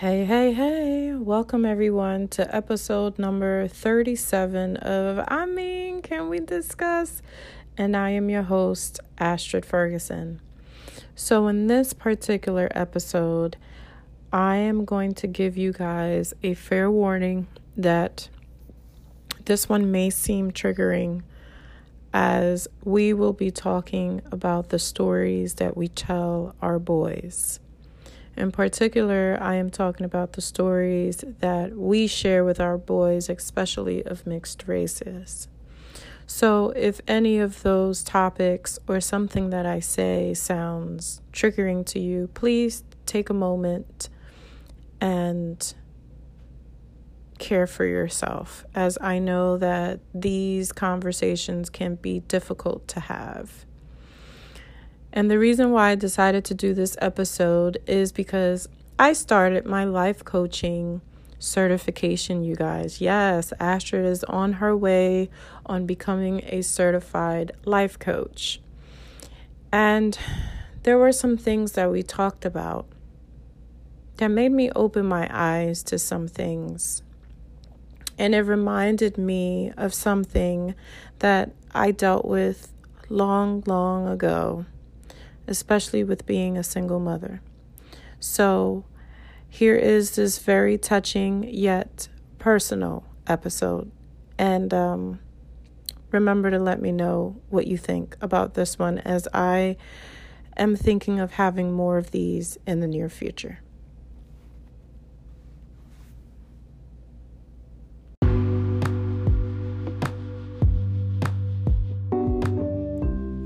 Hey, hey, hey. Welcome everyone to episode number 37 of I mean, can we discuss? And I am your host, Astrid Ferguson. So, in this particular episode, I am going to give you guys a fair warning that this one may seem triggering as we will be talking about the stories that we tell our boys. In particular, I am talking about the stories that we share with our boys, especially of mixed races. So, if any of those topics or something that I say sounds triggering to you, please take a moment and care for yourself, as I know that these conversations can be difficult to have. And the reason why I decided to do this episode is because I started my life coaching certification, you guys. Yes, Astrid is on her way on becoming a certified life coach. And there were some things that we talked about that made me open my eyes to some things. And it reminded me of something that I dealt with long, long ago especially with being a single mother. So, here is this very touching yet personal episode. And um, remember to let me know what you think about this one as I am thinking of having more of these in the near future.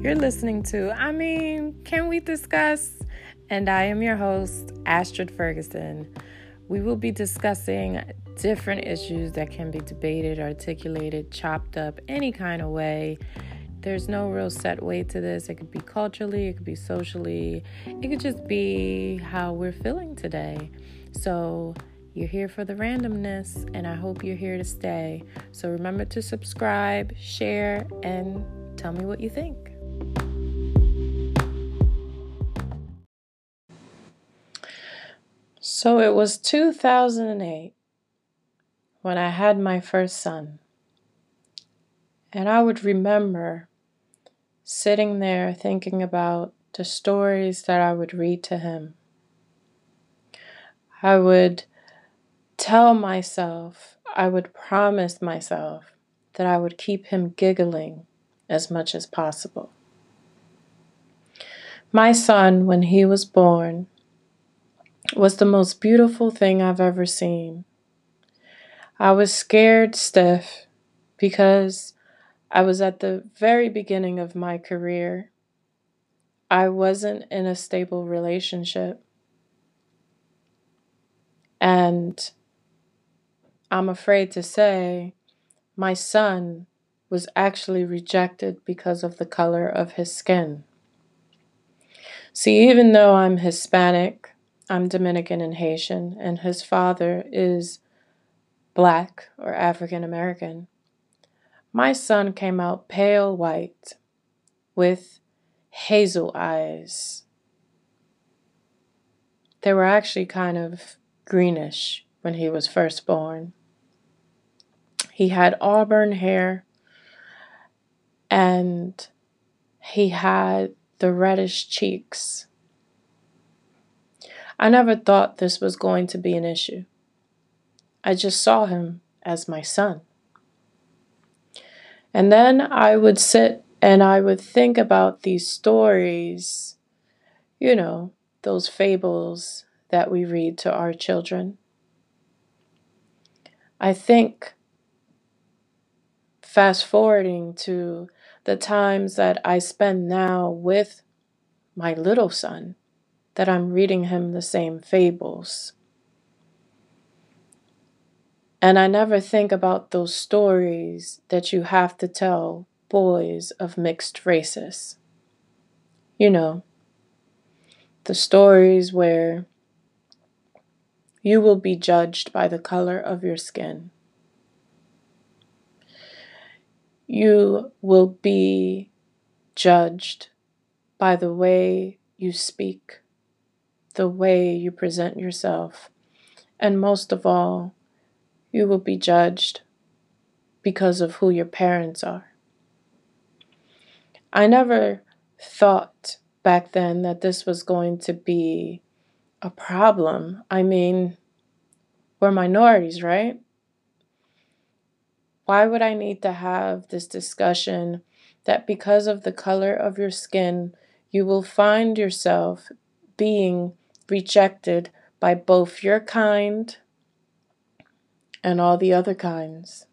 You're listening to, I mean, can we discuss? And I am your host, Astrid Ferguson. We will be discussing different issues that can be debated, articulated, chopped up any kind of way. There's no real set way to this. It could be culturally, it could be socially, it could just be how we're feeling today. So, you're here for the randomness, and I hope you're here to stay. So, remember to subscribe, share, and tell me what you think. So it was 2008 when I had my first son. And I would remember sitting there thinking about the stories that I would read to him. I would tell myself, I would promise myself that I would keep him giggling as much as possible. My son, when he was born, was the most beautiful thing I've ever seen. I was scared stiff because I was at the very beginning of my career. I wasn't in a stable relationship. And I'm afraid to say, my son was actually rejected because of the color of his skin. See, even though I'm Hispanic, I'm Dominican and Haitian, and his father is black or African American. My son came out pale white with hazel eyes. They were actually kind of greenish when he was first born. He had auburn hair and he had the reddish cheeks I never thought this was going to be an issue. I just saw him as my son. And then I would sit and I would think about these stories, you know, those fables that we read to our children. I think fast forwarding to the times that I spend now with my little son that I'm reading him the same fables. And I never think about those stories that you have to tell boys of mixed races. You know, the stories where you will be judged by the color of your skin. You will be judged by the way you speak the way you present yourself And most of all, you will be judged because of who your parents are. I never thought back then that this was going to be a problem. I mean, we're minorities, right? Why would I need to have this discussion that because of the color of your skin, you will find yourself being rejected by both your kind and all the other kinds?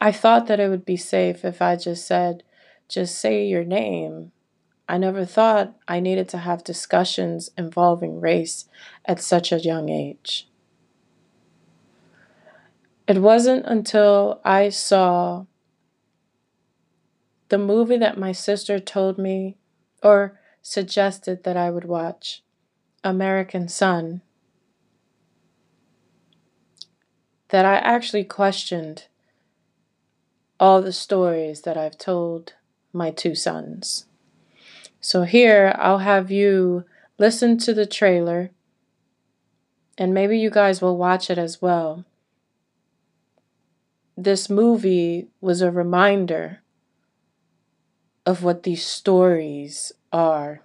I thought that it would be safe if I just said, just say your name. I never thought I needed to have discussions involving race at such a young age. It wasn't until I saw the movie that my sister told me or suggested that I would watch, American Son, that I actually questioned all the stories that I've told my two sons. So here I'll have you listen to the trailer and maybe you guys will watch it as well. This movie was a reminder of what these stories are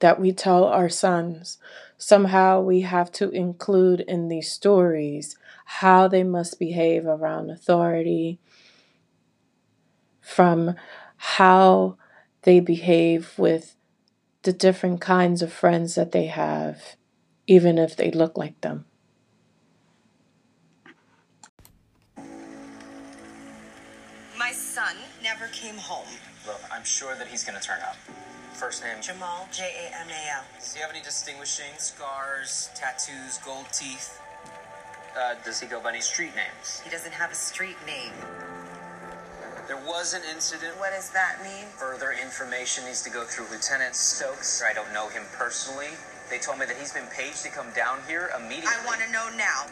that we tell our sons. Somehow we have to include in these stories how they must behave around authority, from how they behave with the different kinds of friends that they have, even if they look like them. Sure that he's gonna turn up. First name? Jamal, J A M A L. Does he have any distinguishing scars, tattoos, gold teeth? Uh, does he go by any street names? He doesn't have a street name. There was an incident. What does that mean? Further information needs to go through Lieutenant Stokes. I don't know him personally. They told me that he's been paged to come down here immediately. I want to know now.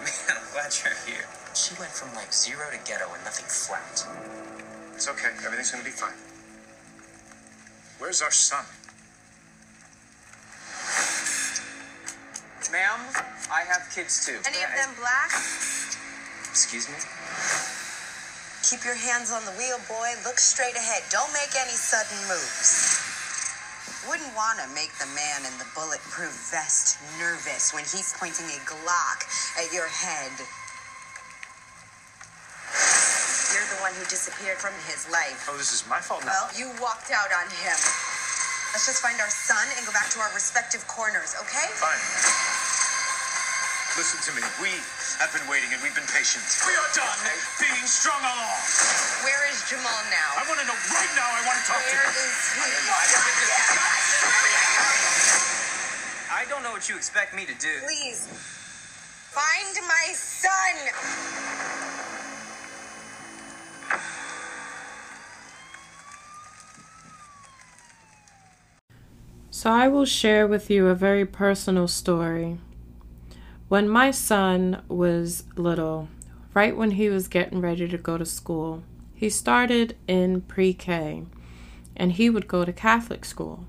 Man, I'm glad you're here. She went from like zero to ghetto and nothing flat. It's okay. Everything's gonna be fine. Where's our son? Ma'am, I have kids too. Any of them black? Excuse me? Keep your hands on the wheel, boy. Look straight ahead. Don't make any sudden moves. Wouldn't want to make the man in the bulletproof vest nervous when he's pointing a Glock at your head. You're the one who disappeared from his life. Oh, this is my fault now. Well, you walked out on him. Let's just find our son and go back to our respective corners, okay? Fine. Listen to me. We have been waiting and we've been patient. We are done being strung along. Where is Jamal now? I want to know right now. I want to talk Where to you. is he? I don't know what you expect me to do. Please, find my son. So, I will share with you a very personal story. When my son was little, right when he was getting ready to go to school, he started in pre K and he would go to Catholic school.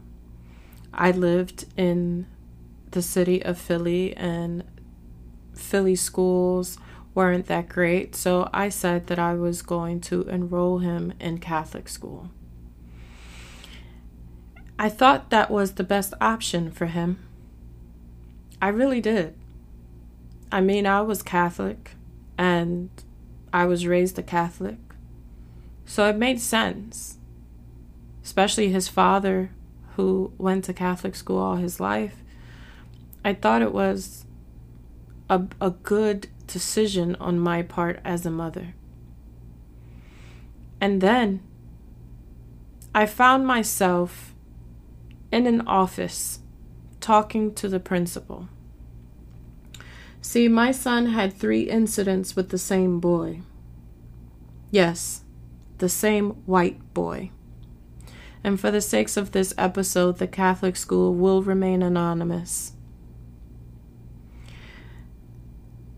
I lived in the city of Philly and Philly schools weren't that great, so I said that I was going to enroll him in Catholic school. I thought that was the best option for him. I really did. I mean, I was Catholic and I was raised a Catholic. So it made sense. Especially his father, who went to Catholic school all his life. I thought it was a, a good decision on my part as a mother. And then I found myself in an office talking to the principal. See, my son had three incidents with the same boy. Yes, the same white boy. And for the sakes of this episode, the Catholic school will remain anonymous.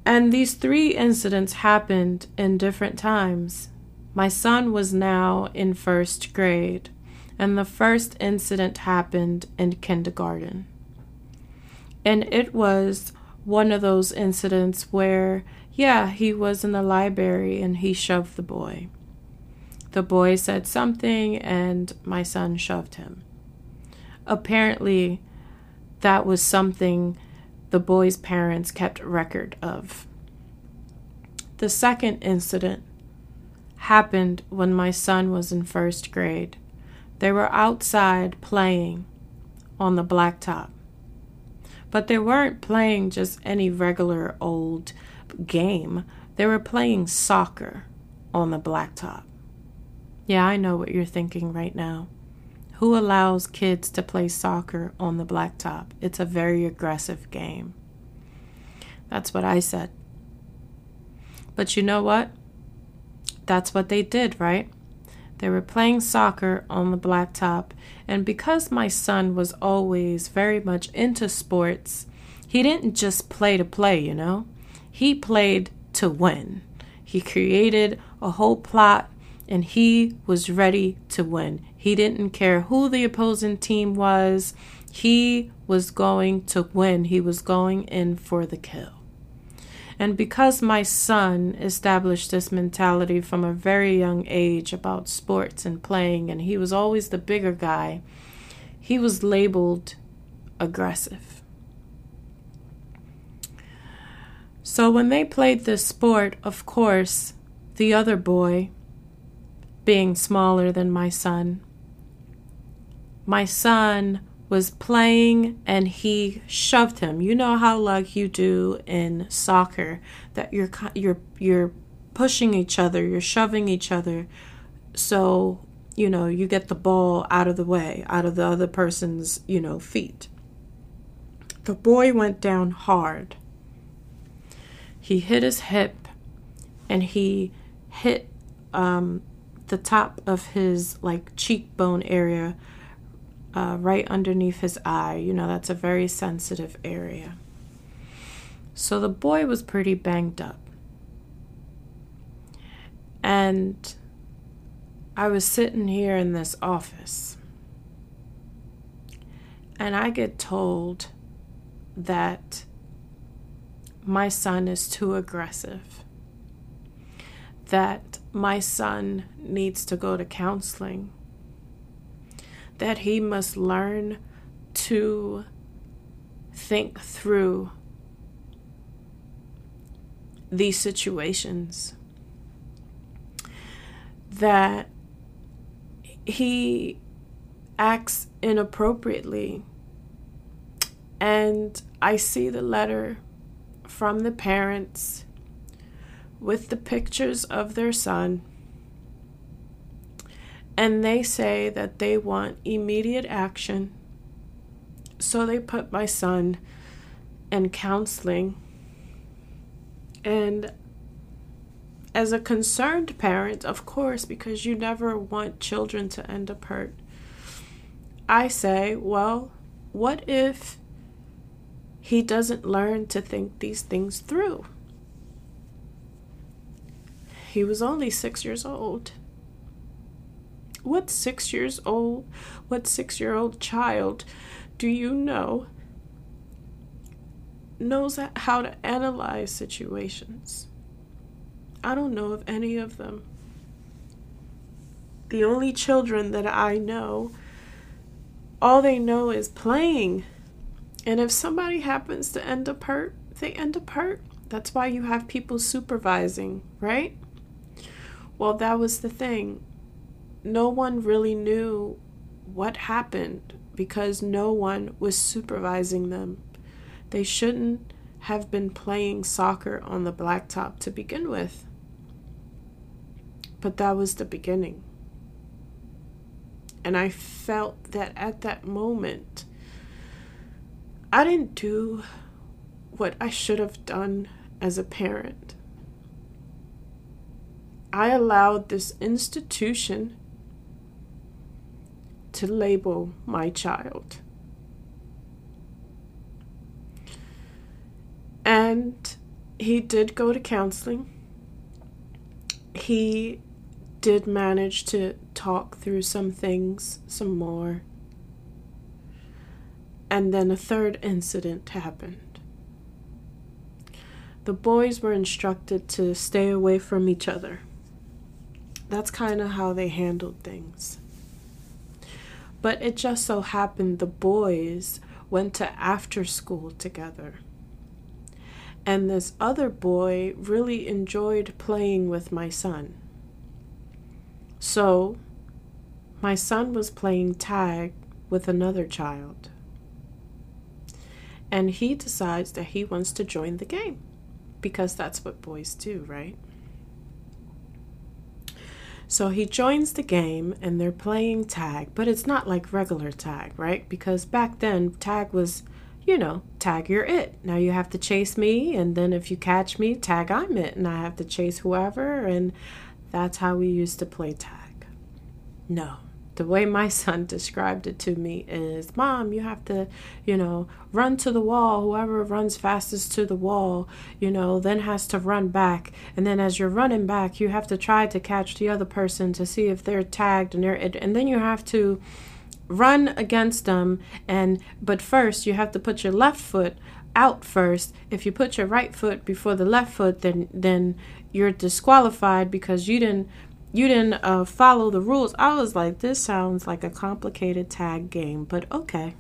And these three incidents happened in different times. My son was now in first grade, and the first incident happened in kindergarten. And it was one of those incidents where, yeah, he was in the library and he shoved the boy. The boy said something and my son shoved him. Apparently, that was something the boy's parents kept record of. The second incident happened when my son was in first grade. They were outside playing on the blacktop. But they weren't playing just any regular old game, they were playing soccer on the blacktop. Yeah, I know what you're thinking right now. Who allows kids to play soccer on the blacktop? It's a very aggressive game. That's what I said. But you know what? That's what they did, right? They were playing soccer on the blacktop, and because my son was always very much into sports, he didn't just play to play, you know? He played to win. He created a whole plot and he was ready to win. He didn't care who the opposing team was, he was going to win. He was going in for the kill. And because my son established this mentality from a very young age about sports and playing, and he was always the bigger guy, he was labeled aggressive. So when they played this sport, of course, the other boy, being smaller than my son. My son was playing and he shoved him. You know how like you do in soccer that you're you're you're pushing each other, you're shoving each other so, you know, you get the ball out of the way, out of the other person's, you know, feet. The boy went down hard. He hit his hip and he hit um, the top of his like cheekbone area uh, right underneath his eye. You know, that's a very sensitive area. So the boy was pretty banged up. And I was sitting here in this office. And I get told that my son is too aggressive. That my son needs to go to counseling, that he must learn to think through these situations, that he acts inappropriately. And I see the letter from the parents with the pictures of their son. And they say that they want immediate action. So they put my son in counseling. And as a concerned parent, of course, because you never want children to end up hurt, I say, well, what if he doesn't learn to think these things through? He was only six years old. What six years old, what six year old child do you know knows how to analyze situations? I don't know of any of them. The only children that I know, all they know is playing. And if somebody happens to end up hurt, they end up hurt. That's why you have people supervising, right? Well, that was the thing. No one really knew what happened because no one was supervising them. They shouldn't have been playing soccer on the blacktop to begin with. But that was the beginning. And I felt that at that moment, I didn't do what I should have done as a parent. I allowed this institution to label my child. And he did go to counseling. He did manage to talk through some things some more. And then a third incident happened. The boys were instructed to stay away from each other. That's kind of how they handled things. But it just so happened the boys went to after school together. And this other boy really enjoyed playing with my son. So, my son was playing tag with another child. And he decides that he wants to join the game because that's what boys do, right? So he joins the game and they're playing tag, but it's not like regular tag, right? Because back then, tag was, you know, tag you're it. Now you have to chase me, and then if you catch me, tag I'm it, and I have to chase whoever, and that's how we used to play tag. No, the way my son described it to me is mom you have to you know run to the wall. Whoever runs fastest to the wall you know then has to run back. And then as you're running back you have to try to catch the other person to see if they're tagged and they're and then you have to run against them. And but first you have to put your left foot out first. If you put your right foot before the left foot then then you're disqualified because you didn't you didn't uh, follow the rules. I was like, this sounds like a complicated tag game, but okay.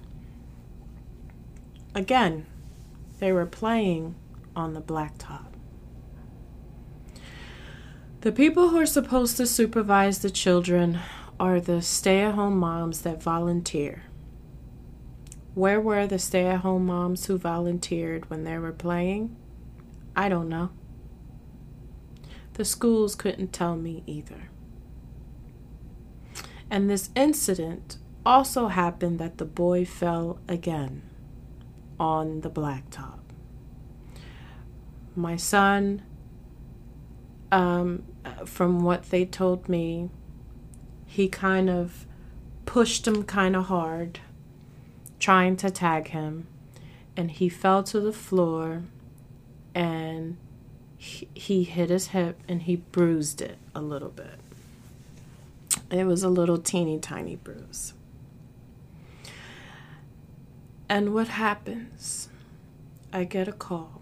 Again, they were playing on the blacktop. The people who are supposed to supervise the children are the stay at home moms that volunteer. Where were the stay at home moms who volunteered when they were playing? I don't know. The schools couldn't tell me either. And this incident also happened that the boy fell again on the blacktop. My son, um, from what they told me, he kind of pushed him kind of hard, trying to tag him, and he fell to the floor and he, hit his hip and he bruised it a little bit. It was a little teeny tiny bruise. And what happens? I get a call.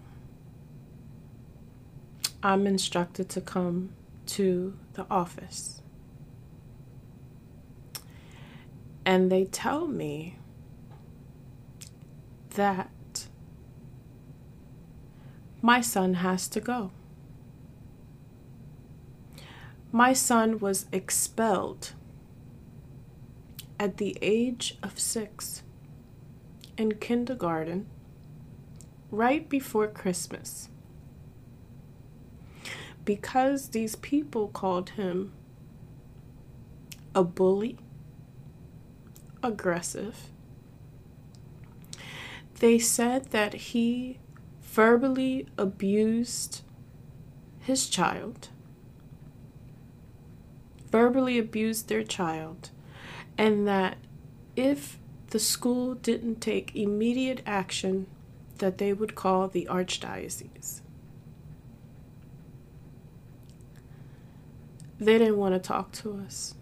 I'm instructed to come to the office. And they tell me that my son has to go. My son was expelled at the age of six in kindergarten right before Christmas because these people called him a bully, aggressive. They said that he verbally abused his child, verbally abused their child, and that if the school didn't take immediate action, that they would call the archdiocese. They didn't want to talk to us.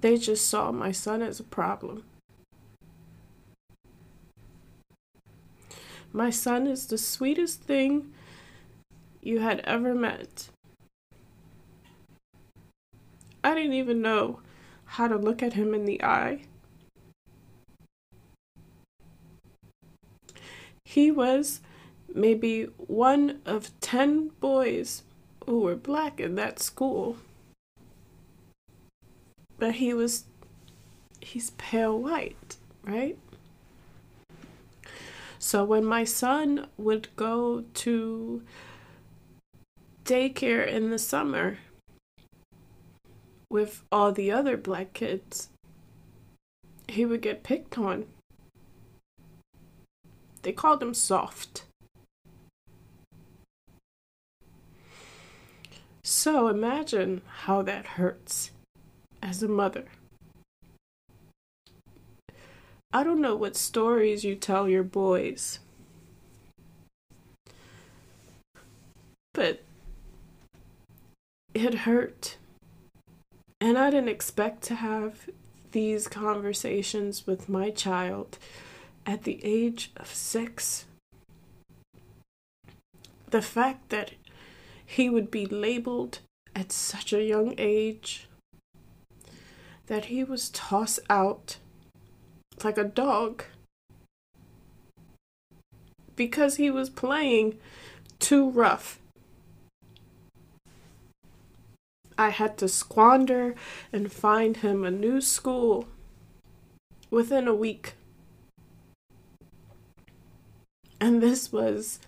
They just saw my son as a problem. My son is the sweetest thing you had ever met. I didn't even know how to look at him in the eye. He was maybe one of 10 boys who were black in that school. But he was, he's pale white, right? So when my son would go to daycare in the summer with all the other black kids, he would get picked on. They called him soft. So imagine how that hurts as a mother. I don't know what stories you tell your boys, but it hurt. And I didn't expect to have these conversations with my child at the age of six. The fact that he would be labeled at such a young age, that he was tossed out like a dog because he was playing too rough. I had to squander and find him a new school within a week. And this was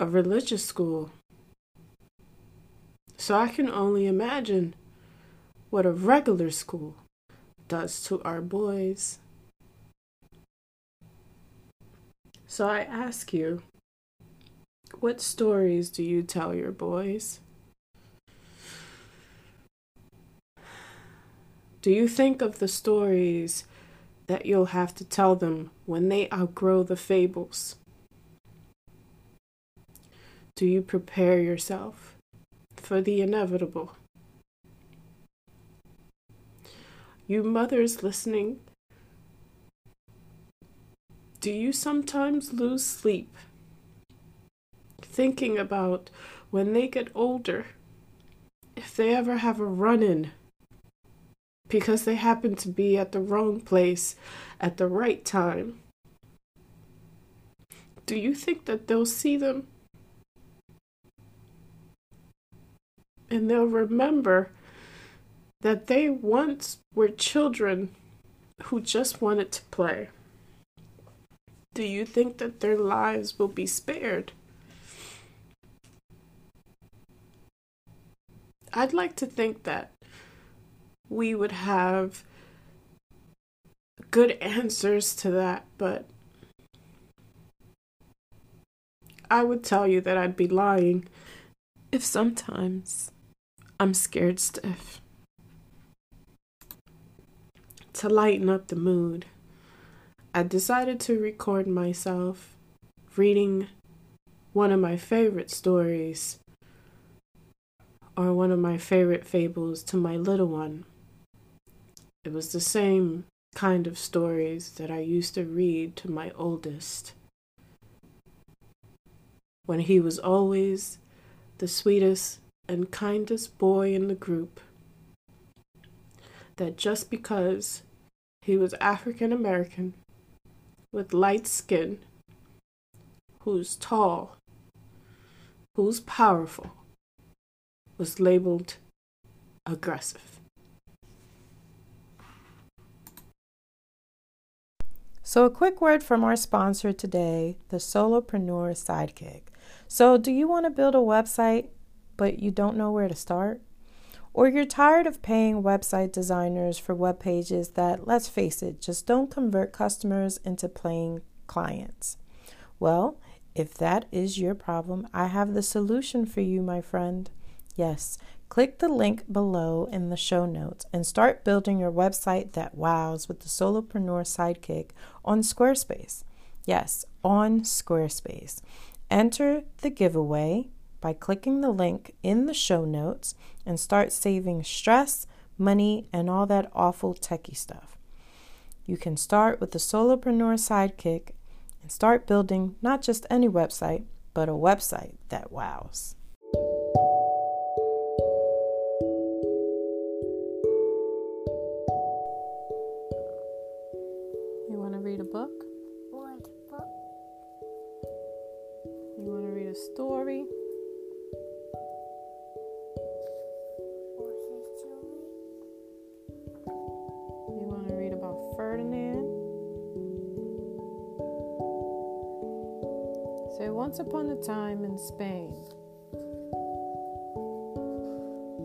a religious school. So I can only imagine what a regular school does to our boys. So I ask you, what stories do you tell your boys? Do you think of the stories that you'll have to tell them when they outgrow the fables? Do you prepare yourself for the inevitable? You mothers listening, do you sometimes lose sleep thinking about when they get older, if they ever have a run in because they happen to be at the wrong place at the right time. Do you think that they'll see them? And they'll remember that they once were children who just wanted to play. Do you think that their lives will be spared? I'd like to think that we would have good answers to that, but I would tell you that I'd be lying if sometimes I'm scared stiff. To lighten up the mood, I decided to record myself reading one of my favorite stories or one of my favorite fables to my little one. It was the same kind of stories that I used to read to my oldest. When he was always the sweetest and kindest boy in the group. That just because he was African American, with light skin, who's tall, who's powerful, was labeled aggressive. So, a quick word from our sponsor today, the Solopreneur Sidekick. So, do you want to build a website, but you don't know where to start? Or you're tired of paying website designers for web pages that, let's face it, just don't convert customers into paying clients? Well, if that is your problem, I have the solution for you, my friend. Yes, Click the link below in the show notes and start building your website that wows with the Solopreneur Sidekick on Squarespace. Yes, on Squarespace. Enter the giveaway by clicking the link in the show notes and start saving stress, money, and all that awful techie stuff. You can start with the Solopreneur Sidekick and start building not just any website, but a website that wows. In Spain,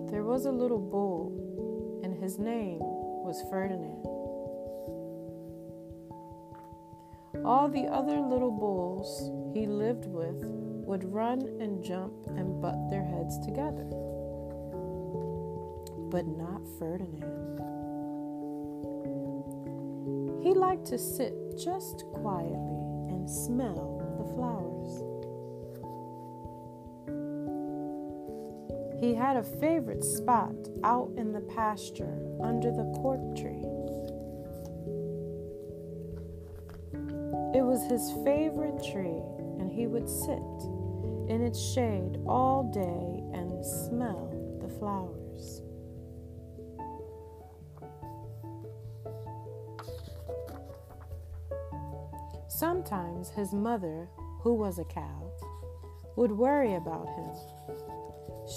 there was a little bull, and his name was Ferdinand. All the other little bulls he lived with would run and jump and butt their heads together. But not Ferdinand. He liked to sit just quietly and smell the flowers. He had a favorite spot out in the pasture under the cork tree. It was his favorite tree, and he would sit in its shade all day and smell the flowers. Sometimes his mother, who was a cow, would worry about him.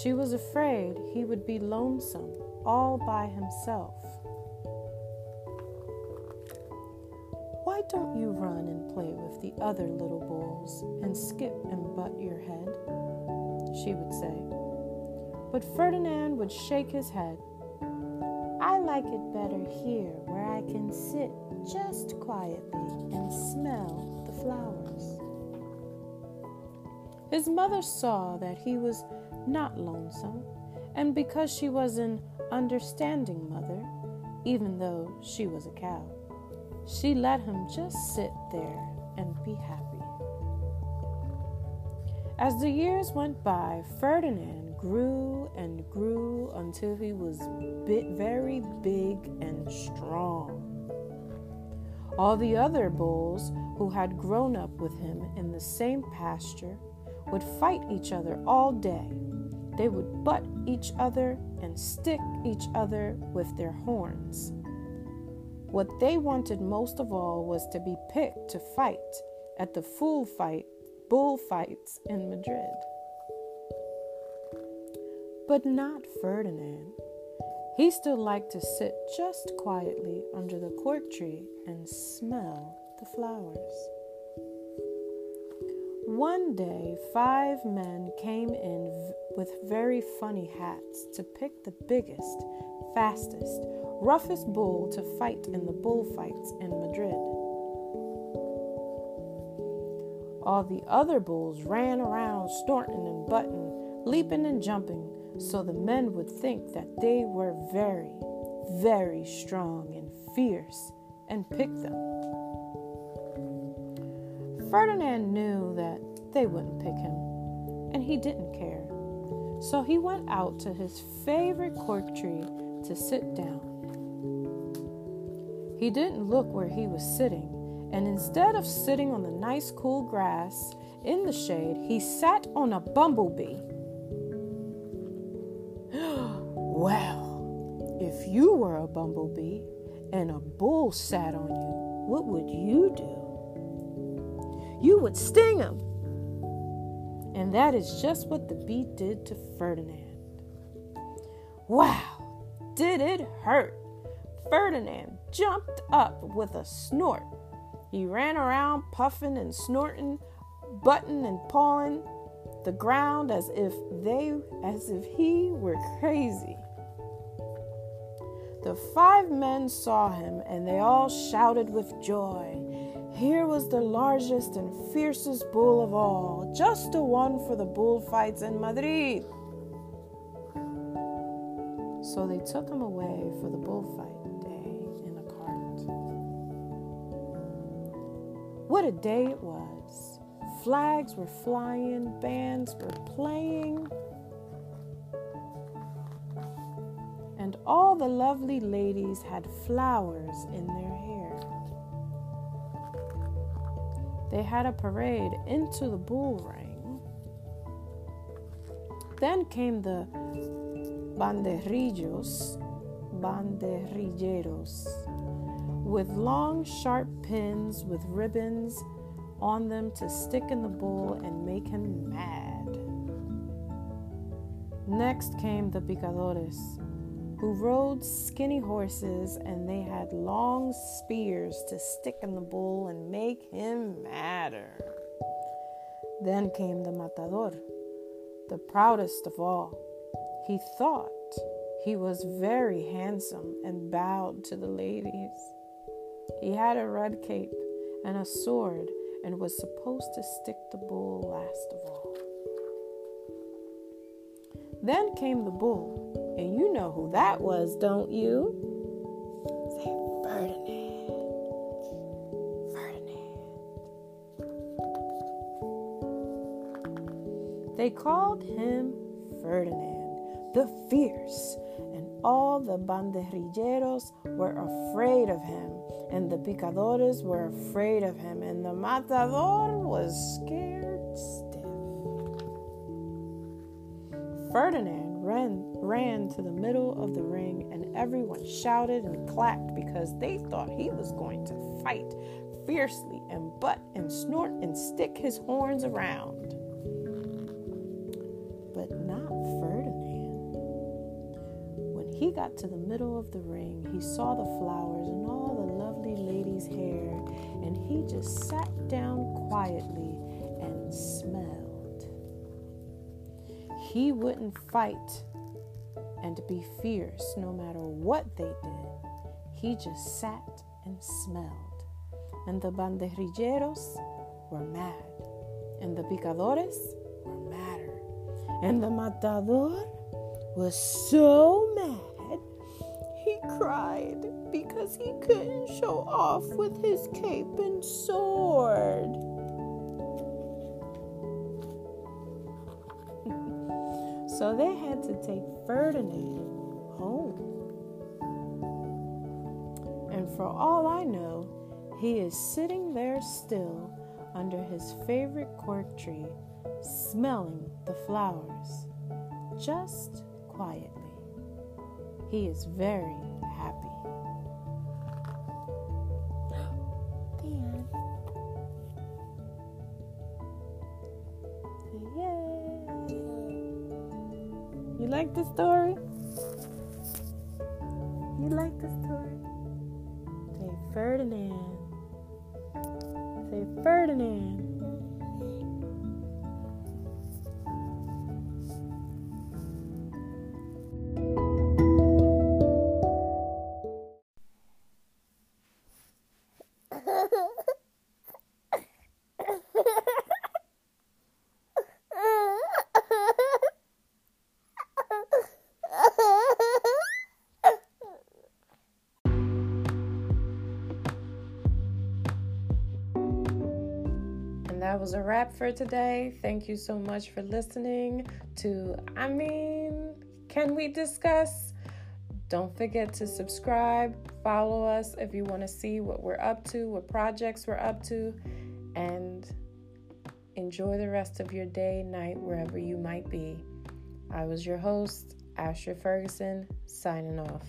She was afraid he would be lonesome all by himself. Why don't you run and play with the other little bulls and skip and butt your head? She would say. But Ferdinand would shake his head. I like it better here where I can sit just quietly and smell the flowers. His mother saw that he was not lonesome, and because she was an understanding mother, even though she was a cow, she let him just sit there and be happy. As the years went by, Ferdinand grew and grew until he was bit, very big and strong. All the other bulls who had grown up with him in the same pasture would fight each other all day. They would butt each other and stick each other with their horns. What they wanted most of all was to be picked to fight at the fool fight, bullfights in Madrid. But not Ferdinand. He still liked to sit just quietly under the cork tree and smell the flowers. One day, five men came in v- with very funny hats to pick the biggest, fastest, roughest bull to fight in the bullfights in Madrid. All the other bulls ran around snorting and butting, leaping and jumping, so the men would think that they were very, very strong and fierce and pick them. Ferdinand knew that they wouldn't pick him, and he didn't care. So he went out to his favorite cork tree to sit down. He didn't look where he was sitting, and instead of sitting on the nice cool grass in the shade, he sat on a bumblebee. well, if you were a bumblebee and a bull sat on you, what would you do? You would sting him. And that is just what the bee did to Ferdinand. Wow, did it hurt? Ferdinand jumped up with a snort. He ran around puffing and snorting, butting and pawing the ground as if they as if he were crazy. The five men saw him and they all shouted with joy. Here was the largest and fiercest bull of all, just the one for the bullfights in Madrid. So they took him away for the bullfight day in a cart. What a day it was! Flags were flying, bands were playing, and all the lovely ladies had flowers in their hair. They had a parade into the bull ring. Then came the banderillos, banderilleros, with long, sharp pins with ribbons on them to stick in the bull and make him mad. Next came the picadores, who rode skinny horses and they had long spears to stick in the bull and make him madder. Then came the matador, the proudest of all. He thought he was very handsome and bowed to the ladies. He had a red cape and a sword and was supposed to stick the bull last of all. Then came the bull, and you know who that was, don't you? Say Ferdinand. They called him Ferdinand the fierce. And all the banderilleros were afraid of him, and the picadores were afraid of him, and the matador was scared stiff. Ferdinand ran, ran to the middle of the ring, and everyone shouted and clapped because they thought he was going to fight fiercely and butt and snort and stick his horns around. But not Ferdinand. When he got to the middle of the ring, he saw the flowers and all the lovely lady's hair, and he just sat down quietly He wouldn't fight and be fierce no matter what they did. He just sat and smelled and the banderilleros were mad, and the picadores were madder, and the matador was so mad he cried because he couldn't show off with his cape and sword. So they had to take Ferdinand home. And for all I know, he is sitting there still under his favorite cork tree, smelling the flowers, just quietly. He is very Ferdinand. Say Ferdinand. Was a wrap for today. Thank you so much for listening to I mean, can we discuss? Don't forget to subscribe, follow us if you want to see what we're up to, what projects we're up to, and enjoy the rest of your day, night, wherever you might be. I was your host, Asher Ferguson, signing off.